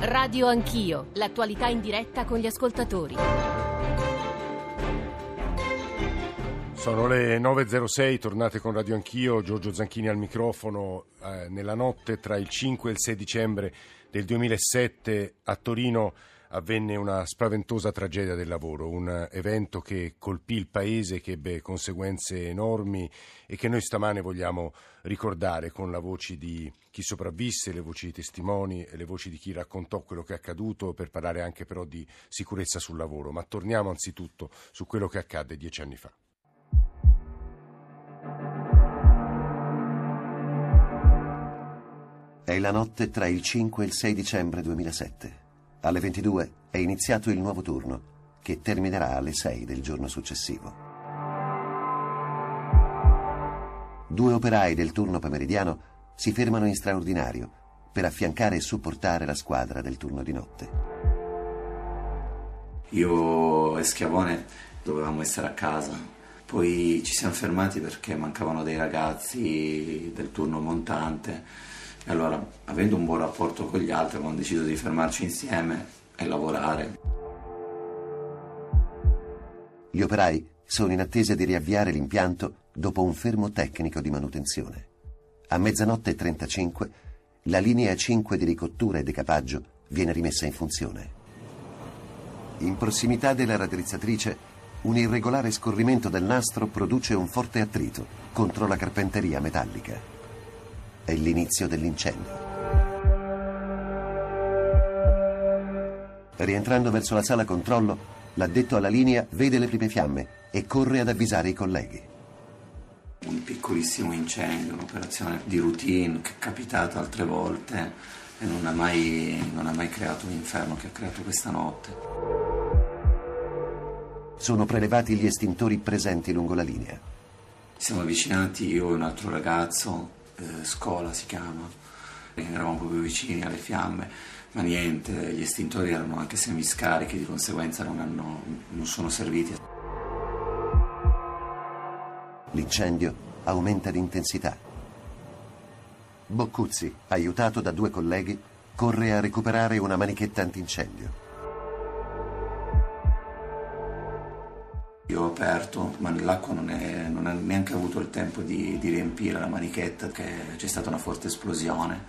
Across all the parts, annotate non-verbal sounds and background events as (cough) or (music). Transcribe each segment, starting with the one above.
Radio Anch'io, l'attualità in diretta con gli ascoltatori. Sono le 9.06, tornate con Radio Anch'io, Giorgio Zanchini al microfono. Eh, nella notte tra il 5 e il 6 dicembre del 2007 a Torino avvenne una spaventosa tragedia del lavoro, un evento che colpì il paese, che ebbe conseguenze enormi e che noi stamane vogliamo ricordare con la voce di chi sopravvisse, le voci di testimoni le voci di chi raccontò quello che è accaduto per parlare anche però di sicurezza sul lavoro. Ma torniamo anzitutto su quello che accadde dieci anni fa. È la notte tra il 5 e il 6 dicembre 2007. Alle 22 è iniziato il nuovo turno, che terminerà alle 6 del giorno successivo. Due operai del turno pomeridiano si fermano in straordinario per affiancare e supportare la squadra del turno di notte. Io e Schiavone dovevamo essere a casa, poi ci siamo fermati perché mancavano dei ragazzi del turno montante allora, avendo un buon rapporto con gli altri, abbiamo deciso di fermarci insieme e lavorare. Gli operai sono in attesa di riavviare l'impianto dopo un fermo tecnico di manutenzione. A mezzanotte e 35 la linea 5 di ricottura e decapaggio viene rimessa in funzione. In prossimità della raddrizzatrice, un irregolare scorrimento del nastro produce un forte attrito contro la carpenteria metallica. È l'inizio dell'incendio. Rientrando verso la sala controllo, l'addetto alla linea vede le prime fiamme e corre ad avvisare i colleghi. Un piccolissimo incendio, un'operazione di routine che è capitata altre volte e non ha mai, non ha mai creato l'inferno che ha creato questa notte. Sono prelevati gli estintori presenti lungo la linea. Siamo avvicinati io e un altro ragazzo eh, Scola si chiama, eravamo proprio vicini alle fiamme, ma niente, gli estintori erano anche semiscarichi, di conseguenza non, hanno, non sono serviti. L'incendio aumenta di intensità. Boccuzzi, aiutato da due colleghi, corre a recuperare una manichetta antincendio. Io ho aperto, ma l'acqua non, è, non ha neanche avuto il tempo di, di riempire la manichetta, che c'è stata una forte esplosione.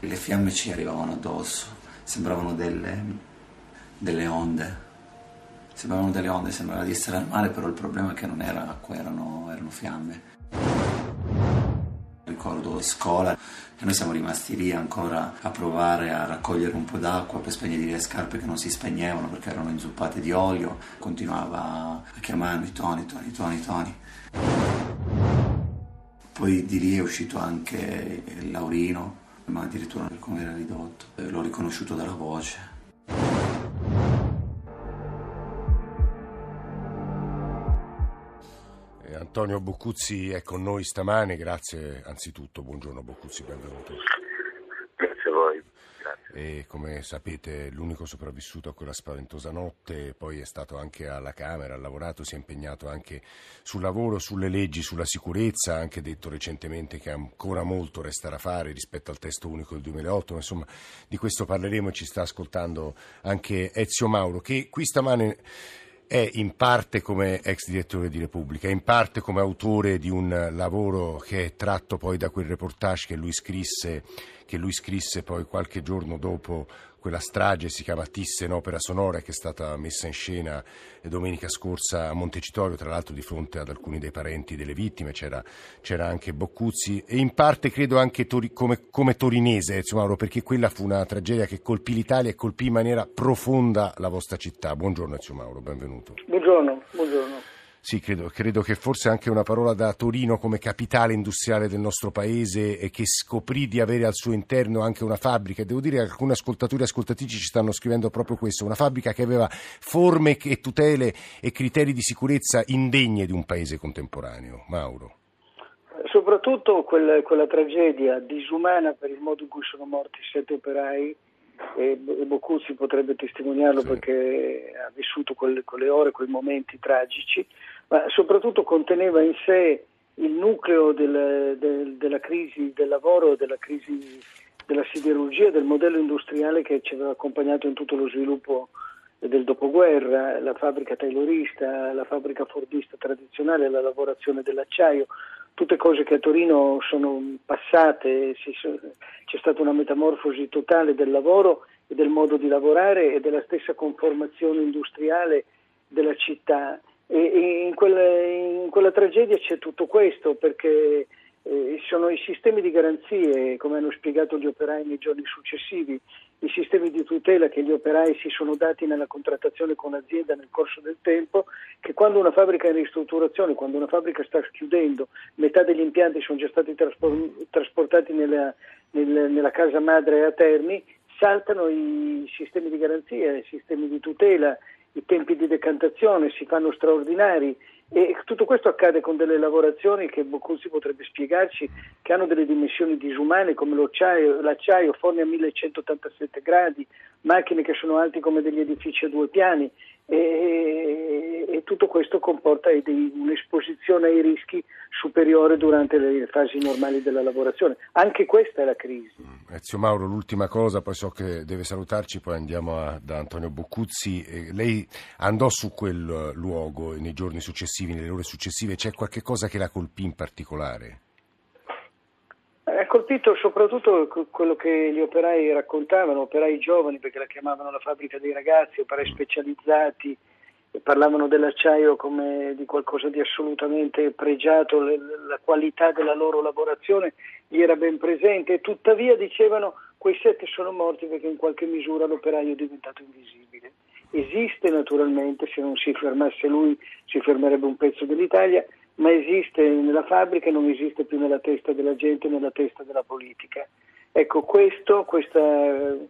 Le fiamme ci arrivavano addosso, sembravano delle, delle onde. Sembravano delle onde, sembrava di essere al mare, però il problema è che non era acqua, erano, erano fiamme ricordo scuola e noi siamo rimasti lì ancora a provare a raccogliere un po' d'acqua per spegnere le scarpe che non si spegnevano perché erano inzuppate di olio, continuava a chiamarmi Tony, Tony, Tony, Tony. Poi di lì è uscito anche il Laurino, ma addirittura come era ridotto, l'ho riconosciuto dalla voce. Antonio Boccuzzi è con noi stamane, grazie anzitutto, buongiorno Boccuzzi, benvenuto. Grazie a voi. Grazie. E come sapete l'unico sopravvissuto a quella spaventosa notte, poi è stato anche alla Camera, ha lavorato, si è impegnato anche sul lavoro, sulle leggi, sulla sicurezza, ha anche detto recentemente che ancora molto resta da fare rispetto al testo unico del 2008, ma insomma di questo parleremo e ci sta ascoltando anche Ezio Mauro che qui stamane è in parte come ex direttore di Repubblica, in parte come autore di un lavoro che è tratto poi da quel reportage che lui scrisse, che lui scrisse poi qualche giorno dopo quella strage, si chiama Tisse in opera sonora, che è stata messa in scena domenica scorsa a Montecitorio, tra l'altro di fronte ad alcuni dei parenti delle vittime, c'era, c'era anche Boccuzzi e in parte credo anche tori, come, come, torinese, Mauro, perché quella fu una tragedia che colpì l'Italia e colpì in maniera profonda la vostra città. Buongiorno Ezio Mauro, benvenuto. Buongiorno, buongiorno. Sì, credo, credo, che forse anche una parola da Torino come capitale industriale del nostro paese e che scoprì di avere al suo interno anche una fabbrica. Devo dire che alcuni ascoltatori e ascoltatrici ci stanno scrivendo proprio questo, una fabbrica che aveva forme e tutele e criteri di sicurezza indegne di un paese contemporaneo. Mauro. Soprattutto quella, quella tragedia disumana per il modo in cui sono morti sette operai e, Boccuzzi potrebbe testimoniarlo sì. perché ha vissuto quelle, quelle ore, quei momenti tragici, ma soprattutto conteneva in sé il nucleo del, del, della crisi del lavoro della crisi della siderurgia, del modello industriale che ci aveva accompagnato in tutto lo sviluppo del dopoguerra, la fabbrica taylorista, la fabbrica fordista tradizionale, la lavorazione dell'acciaio, tutte cose che a Torino sono passate, c'è stata una metamorfosi totale del lavoro e del modo di lavorare e della stessa conformazione industriale della città. E in quella, in quella tragedia c'è tutto questo perché eh, sono i sistemi di garanzie, come hanno spiegato gli operai nei giorni successivi, i sistemi di tutela che gli operai si sono dati nella contrattazione con l'azienda nel corso del tempo, che quando una fabbrica è in ristrutturazione, quando una fabbrica sta chiudendo, metà degli impianti sono già stati traspor- trasportati nella, nel, nella casa madre a Terni, saltano i sistemi di garanzia, i sistemi di tutela, i tempi di decantazione si fanno straordinari e tutto questo accade con delle lavorazioni che Boccuzzi potrebbe spiegarci, che hanno delle dimensioni disumane come l'acciaio, l'acciaio forni a 1187 gradi, macchine che sono alte come degli edifici a due piani e, e tutto questo comporta dei, un'esposizione ai rischi superiore durante le fasi normali della lavorazione. Anche questa è la crisi. Mm, Ezio Mauro, l'ultima cosa, poi so che deve salutarci, poi andiamo a, da Antonio Boccuzzi. Eh, lei andò su quel luogo nei giorni successivi, nelle ore successive, c'è qualche cosa che la colpì in particolare? Colpito soprattutto quello che gli operai raccontavano, operai giovani perché la chiamavano la fabbrica dei ragazzi, operai specializzati, parlavano dell'acciaio come di qualcosa di assolutamente pregiato, la qualità della loro lavorazione gli era ben presente, tuttavia dicevano quei sette sono morti perché in qualche misura l'operaio è diventato invisibile. Esiste naturalmente, se non si fermasse lui si fermerebbe un pezzo dell'Italia, ma esiste nella fabbrica e non esiste più nella testa della gente, nella testa della politica. Ecco, questo, questa eh,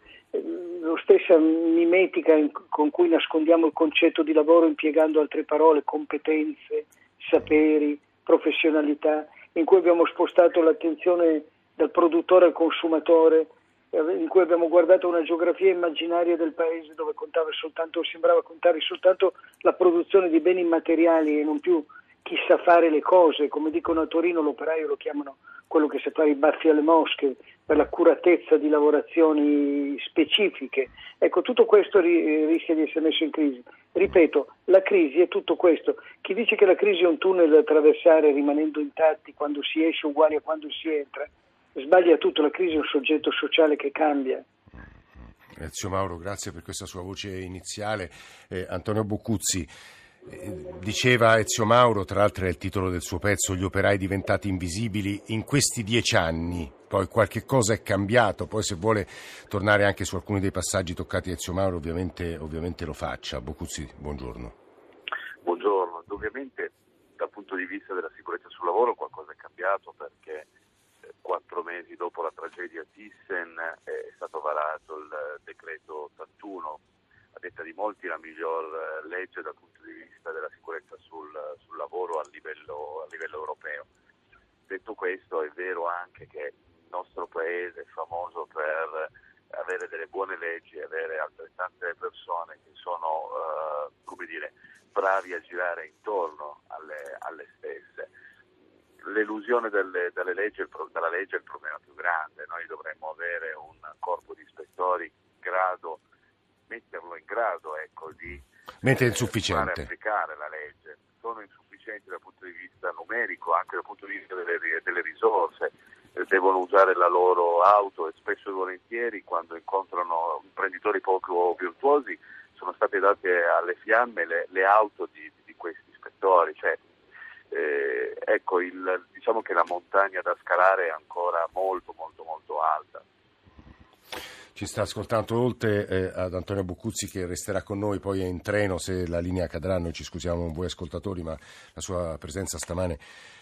lo stessa mimetica in, con cui nascondiamo il concetto di lavoro impiegando altre parole, competenze, saperi, professionalità, in cui abbiamo spostato l'attenzione dal produttore al consumatore, eh, in cui abbiamo guardato una geografia immaginaria del paese dove contava soltanto, sembrava contare soltanto la produzione di beni immateriali e non più chi sa fare le cose, come dicono a Torino l'operaio lo chiamano quello che sa fare i baffi alle mosche, per l'accuratezza di lavorazioni specifiche. Ecco, tutto questo rischia di essere messo in crisi. Ripeto, la crisi è tutto questo. Chi dice che la crisi è un tunnel da attraversare rimanendo intatti quando si esce uguali a quando si entra, sbaglia tutto, la crisi è un soggetto sociale che cambia. Ezio Mauro, grazie per questa sua voce iniziale. Eh, Antonio Boccuzzi. Diceva Ezio Mauro, tra l'altro è il titolo del suo pezzo, gli operai diventati invisibili in questi dieci anni. Poi qualche cosa è cambiato, poi se vuole tornare anche su alcuni dei passaggi toccati Ezio Mauro ovviamente, ovviamente lo faccia. Bocuzzi, buongiorno. Buongiorno, ovviamente dal punto di vista della sicurezza sul lavoro qualcosa è cambiato perché eh, quattro mesi dopo la tragedia Thyssen è stato varato il decreto 81 a detta di molti la miglior eh, legge dal punto di vista della sicurezza sul, sul lavoro a livello, a livello, europeo. Detto questo è vero anche che il nostro paese è famoso per avere delle buone leggi e avere altrettante persone che sono eh, come dire, bravi a girare intorno alle, alle stesse. L'elusione delle, leggi, della legge è il problema più grande, noi dovremmo avere un corpo di ispettori in grado metterlo in grado ecco, di Mentre è insufficiente. applicare la legge. Sono insufficienti dal punto di vista numerico, anche dal punto di vista delle, delle risorse, eh, devono usare la loro auto e spesso e volentieri quando incontrano imprenditori poco virtuosi sono state date alle fiamme le, le auto di, di, questi ispettori. Cioè, eh, ecco, il, diciamo che la montagna da scalare è ancora molto molto molto alta. Ci sta ascoltando oltre eh, ad Antonio Buccuzzi che resterà con noi, poi è in treno se la linea cadrà, noi ci scusiamo con voi ascoltatori, ma la sua presenza stamane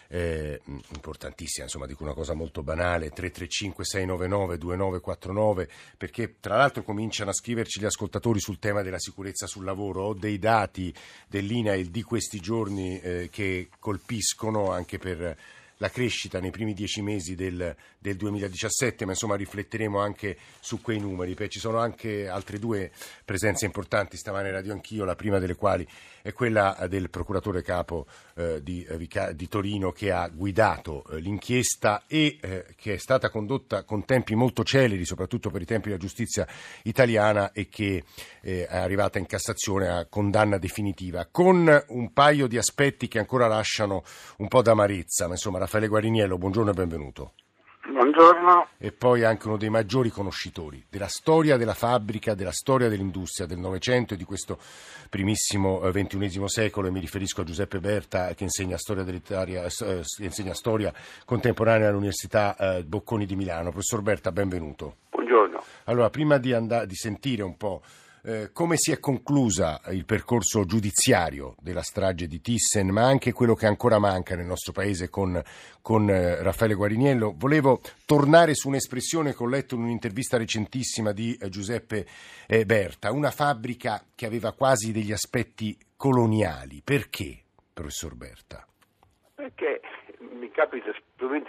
è mm, importantissima, insomma dico una cosa molto banale, 335 699 2949, perché tra l'altro cominciano a scriverci gli ascoltatori sul tema della sicurezza sul lavoro, ho dei dati dell'INAIL di questi giorni eh, che colpiscono anche per la crescita nei primi dieci mesi del, del 2017, ma insomma rifletteremo anche su quei numeri. Poi ci sono anche altre due presenze importanti stamane in radio anch'io, la prima delle quali è quella del procuratore capo eh, di, eh, di, Torino che ha guidato eh, l'inchiesta e eh, che è stata condotta con tempi molto celeri, soprattutto per i tempi della giustizia italiana e che eh, è arrivata in Cassazione a condanna definitiva, con un paio di aspetti che ancora lasciano un po' d'amarezza, ma insomma Raffaele Guariniello, buongiorno e benvenuto. Buongiorno. E poi anche uno dei maggiori conoscitori della storia della fabbrica, della storia dell'industria del Novecento e di questo primissimo XXI eh, secolo, e mi riferisco a Giuseppe Berta che insegna storia, dell'Italia, eh, insegna storia contemporanea all'Università eh, Bocconi di Milano. Professor Berta, benvenuto. Buongiorno. Allora, prima di, andare, di sentire un po' Eh, come si è conclusa il percorso giudiziario della strage di Thyssen, ma anche quello che ancora manca nel nostro paese con, con eh, Raffaele Guariniello. Volevo tornare su un'espressione che ho letto in un'intervista recentissima di eh, Giuseppe eh, Berta, una fabbrica che aveva quasi degli aspetti coloniali. Perché, professor Berta? Perché mi capita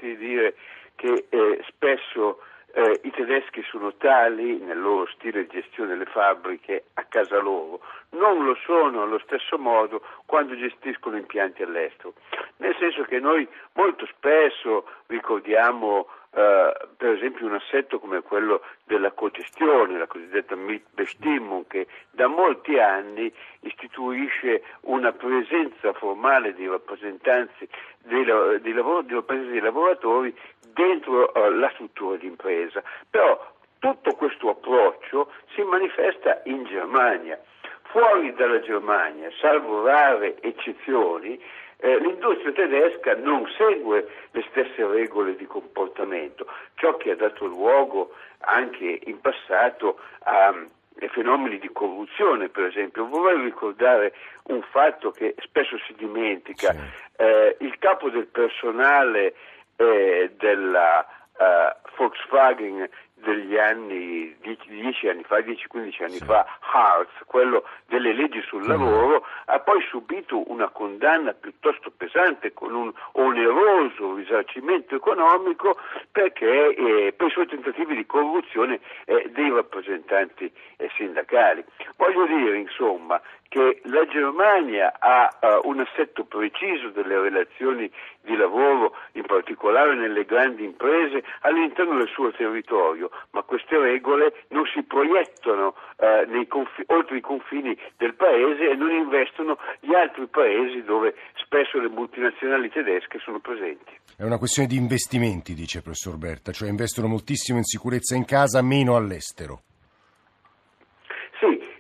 di dire che eh, spesso eh, I tedeschi sono tali nel loro stile di gestione delle fabbriche a casa loro, non lo sono allo stesso modo quando gestiscono impianti all'estero, nel senso che noi molto spesso ricordiamo eh, per esempio un assetto come quello della cogestione, la cosiddetta Mitbestimmung, che da molti anni istituisce una presenza formale di rappresentanti dei, dei, dei lavoratori dentro uh, la struttura di impresa. Però tutto questo approccio si manifesta in Germania. Fuori dalla Germania, salvo rare eccezioni, eh, l'industria tedesca non segue le stesse regole di comportamento, ciò che ha dato luogo anche in passato a, a fenomeni di corruzione, per esempio. Vorrei ricordare un fatto che spesso si dimentica. Sì. Eh, il capo del personale eh, della uh, Volkswagen degli anni 10 anni fa, 10-15 anni sì. fa, Hartz, quello delle leggi sul lavoro, ha poi subito una condanna piuttosto pesante con un oneroso risarcimento economico perché eh, per i suoi tentativi di corruzione eh, dei rappresentanti eh, sindacali. Voglio dire, insomma, che la Germania ha uh, un assetto preciso delle relazioni di lavoro, in particolare nelle grandi imprese, all'interno del suo territorio, ma queste regole non si proiettano uh, confi- oltre i confini del paese e non investono gli altri paesi dove spesso le multinazionali tedesche sono presenti. È una questione di investimenti, dice il professor Berta, cioè investono moltissimo in sicurezza in casa, meno all'estero.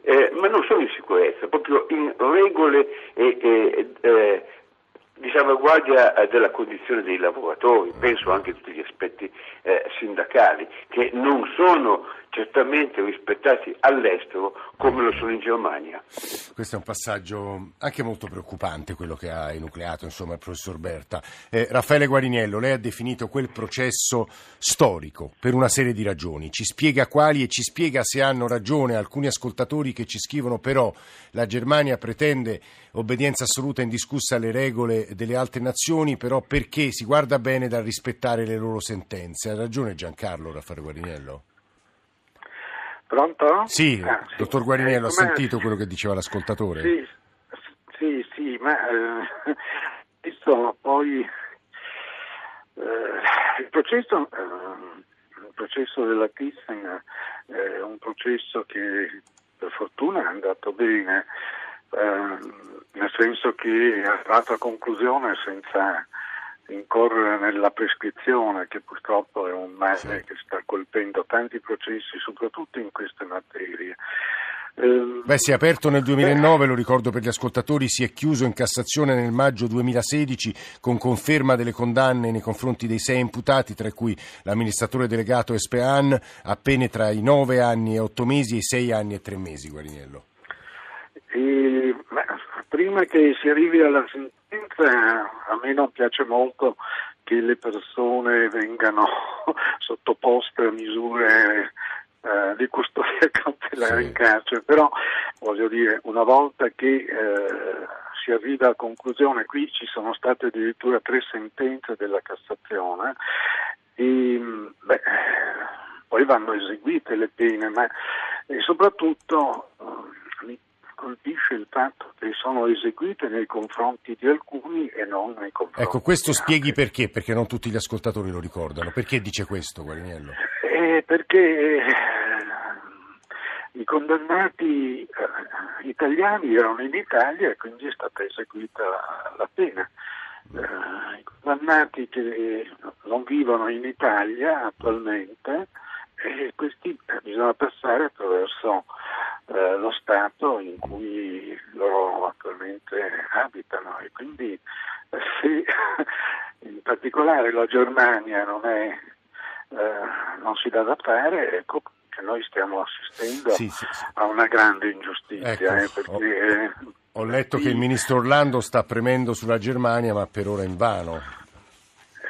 Eh, ma non solo in sicurezza, proprio in regole e, e eh, di salvaguardia eh, della condizione dei lavoratori, penso anche a tutti gli aspetti eh, sindacali, che non sono certamente rispettati all'estero come lo sono in Germania. Questo è un passaggio anche molto preoccupante, quello che ha enucleato insomma, il professor Berta. Eh, Raffaele Guariniello, lei ha definito quel processo storico per una serie di ragioni. Ci spiega quali e ci spiega se hanno ragione alcuni ascoltatori che ci scrivono però la Germania pretende obbedienza assoluta e indiscussa alle regole delle altre nazioni, però perché si guarda bene dal rispettare le loro sentenze. Ha ragione Giancarlo Raffaele Guariniello? Pronto? Sì, ah, sì. dottor Guariniello, eh, ha sentito quello che diceva l'ascoltatore? Sì, sì, sì ma eh, visto poi eh, il processo, eh, il processo della Thyssen è un processo che per fortuna è andato bene, eh, nel senso che è arrivato a conclusione senza incorrere nella prescrizione, che purtroppo è un male sì. che sta colpendo tanti processi, soprattutto in queste materie. Eh, Beh, si è aperto nel 2009, lo ricordo per gli ascoltatori, si è chiuso in Cassazione nel maggio 2016 con conferma delle condanne nei confronti dei sei imputati, tra cui l'amministratore delegato Espean, a pene tra i nove anni e otto mesi e i sei anni e tre mesi, Guariniello. E, prima che si arrivi alla sentenza, a me non piace molto che le persone vengano (laughs) sottoposte a misure eh, di custodia (laughs) cautelare sì. in carcere, però voglio dire, una volta che eh, si arriva a conclusione. Qui ci sono state addirittura tre sentenze della Cassazione e beh, poi vanno eseguite le pene, ma e soprattutto eh, mi colpisce il fatto che sono eseguite nei confronti di alcuni e non nei confronti Ecco, questo di spieghi altri. perché, perché non tutti gli ascoltatori lo ricordano. Perché dice questo, Guariniello? Eh, perché eh, i condannati eh, italiani erano in Italia e quindi è stata eseguita la, pena. Eh, I condannati che non vivono in Italia attualmente, eh, questi eh, bisogna passare attraverso eh, lo Stato in cui loro attualmente abitano e quindi se (laughs) in particolare la Germania non, è, eh, non si dà da fare, ecco che noi stiamo assistendo Sì, sì, sì. a una grande ingiustizia, Ecco, eh, perché Ho letto che il ministro Orlando sta premendo sulla Germania, ma per ora invano.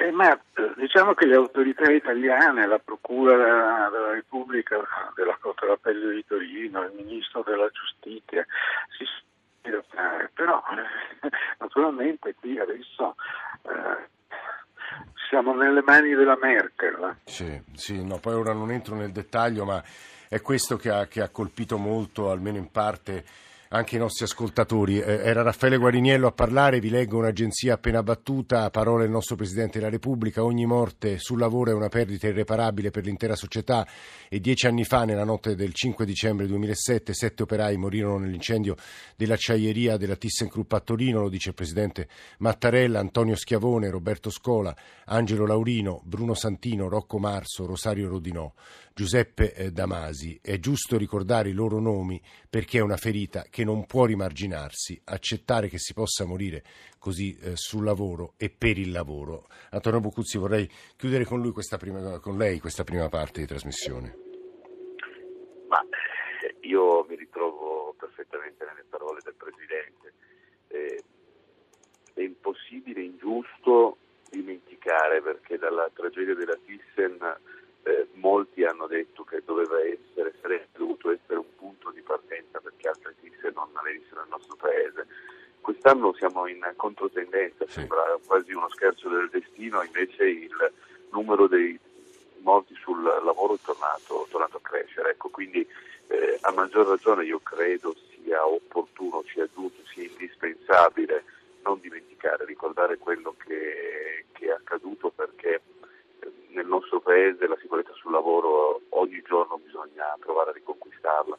Eh, ma eh, diciamo che le autorità italiane, la Procura della, Repubblica della Corte d'Appello di Torino, il Ministro della Giustizia, si da fare, però eh, naturalmente qui adesso eh, siamo nelle mani della Merkel. Sì, sì, no, poi ora non entro nel dettaglio, ma è questo che ha, che ha colpito molto, almeno in parte, anche i nostri ascoltatori. Eh, era Raffaele Guariniello a parlare, vi leggo un'agenzia appena battuta, parole del nostro Presidente della Repubblica, ogni morte sul lavoro è una perdita irreparabile per l'intera società e dieci anni fa, nella notte del 5 dicembre 2007, sette operai morirono nell'incendio dell'acciaieria della ThyssenKrupp a Torino, lo dice il Presidente Mattarella, Antonio Schiavone, Roberto Scola, Angelo Laurino, Bruno Santino, Rocco Marso, Rosario Rodinò, Giuseppe eh, Damasi. È giusto ricordare i loro nomi perché è una ferita che non può rimarginarsi, accettare che si possa morire così eh, sul lavoro e per il lavoro. Antonio Boccuzzi, vorrei chiudere con, prima, con lei questa prima parte di trasmissione. Ma eh, io mi ritrovo perfettamente nelle parole del Presidente. Eh, è impossibile, ingiusto dimenticare perché dalla tragedia della Thyssen eh, molti hanno detto che doveva essere, sarebbe dovuto essere un punto di partenza perché altre Thyssen non venissero nel nostro paese. Quest'anno siamo in controtendenza, Sì. sembra quasi uno scherzo del destino, invece il numero dei morti sul lavoro è tornato, tornato a crescere. Ecco, quindi eh, a maggior ragione io credo sia opportuno, sia giusto, sia indispensabile non dimenticare, ricordare quello che, che è accaduto perché eh, nel nostro paese la sicurezza sul lavoro ogni giorno bisogna provare a riconquistarla.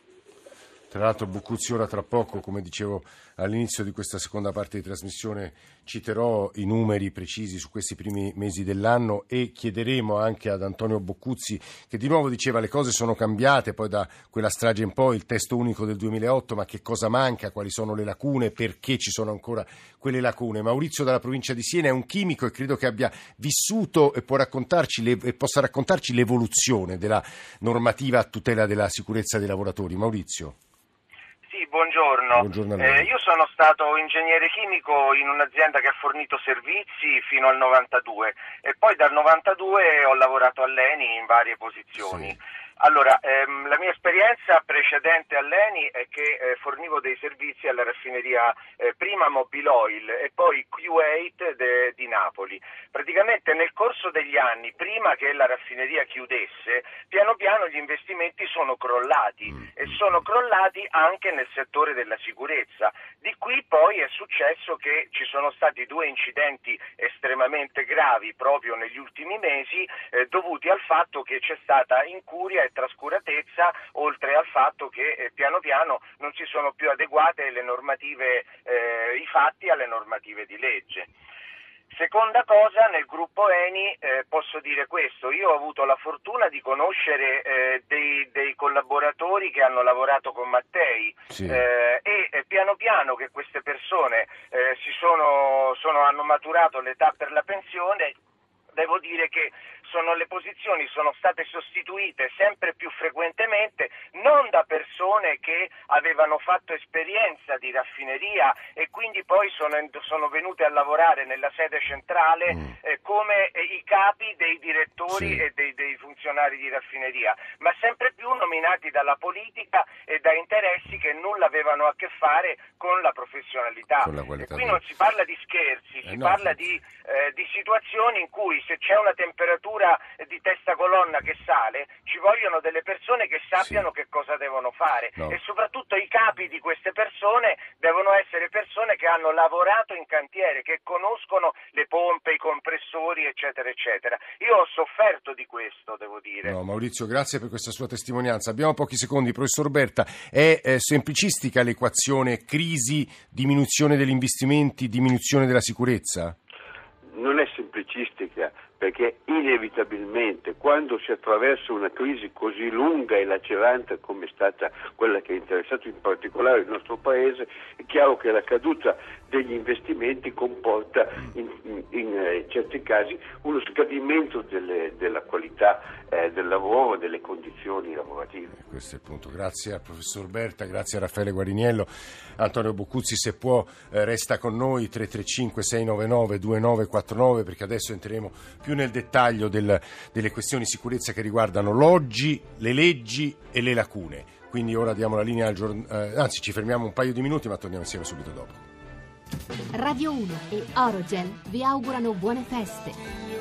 Tra l'altro Buccuzzi ora tra poco, come dicevo all'inizio di questa seconda parte di trasmissione, citerò i numeri precisi su questi primi mesi dell'anno e chiederemo anche ad Antonio Boccuzzi, che di nuovo diceva le cose sono cambiate poi da quella strage in poi, il testo unico del 2008, ma che cosa manca, quali sono le lacune, perché ci sono ancora quelle lacune. Maurizio dalla provincia di Siena è un chimico e credo che abbia vissuto e, raccontarci le- e possa raccontarci l'evoluzione della normativa a tutela della sicurezza dei lavoratori. Maurizio. Buongiorno. Buongiorno. Eh, io sono stato ingegnere chimico in un'azienda che ha fornito servizi fino al 92 e poi dal 92 ho lavorato all'ENI in varie posizioni. Sì. Allora, ehm, la mia esperienza precedente all'ENI è che eh, fornivo dei servizi alla raffineria eh, prima Mobil Oil e poi Q8 de- di Napoli. Praticamente nel corso degli anni, prima che la raffineria chiudesse, piano piano gli investimenti sono crollati e sono crollati anche nel settore della sicurezza. Di qui poi è successo che ci sono stati due incidenti estremamente gravi proprio negli ultimi mesi eh, dovuti al fatto che c'è stata incuria e trascuratezza oltre al fatto che eh, piano piano non si sono più adeguate le normative, eh, i fatti alle normative di legge. Seconda cosa, nel gruppo Eni eh, posso dire questo, io ho avuto la fortuna di conoscere eh, dei, dei collaboratori che hanno lavorato con Mattei Sì. eh, e eh, piano piano che queste persone eh, si sono, sono- hanno maturato l'età per la pensione, devo dire che sono, le posizioni sono state sostituite sempre più frequentemente non da persone che avevano fatto esperienza di raffineria e quindi poi sono, sono venute a lavorare nella sede centrale Mm. eh, come eh, i capi dei direttori Sì. e dei, dei funzionari di raffineria, ma sempre più nominati dalla politica e da interessi che nulla avevano a che fare con la professionalità. Con la qui non si parla di scherzi, Eh si no, parla di, eh, di situazioni in cui se c'è una temperatura eh, di testa colonna che sale, ci vogliono delle persone che sappiano che cosa devono fare No. e soprattutto i capi di queste persone devono essere persone che hanno lavorato in cantiere, che conoscono le pompe, i compressori, eccetera, eccetera. Io ho sofferto di questo, devo dire. No, Maurizio, grazie per questa sua testimonianza. Abbiamo pochi secondi. Professor Berta, è eh, semplicistica l'equazione crisi, diminuzione degli investimenti, diminuzione della sicurezza? non è semplicistica perché inevitabilmente quando si attraversa una crisi così lunga e lacerante come è stata quella che ha interessato in particolare il nostro paese, è chiaro che la caduta degli investimenti comporta in, in- in, eh, certi casi uno scadimento delle- della qualità eh, del lavoro, delle condizioni lavorative. Questo è il punto. Grazie al professor Berta, grazie a Raffaele Guariniello. Antonio Boccuzzi, se può, eh, resta con noi 335-699-2949 perché adesso entreremo più nel dettaglio del- delle questioni di sicurezza che riguardano l'oggi, le leggi e le lacune. Quindi ora diamo la linea al giornale, anzi ci fermiamo un paio di minuti ma torniamo insieme subito dopo. Radio 1 e Orogel vi augurano buone feste.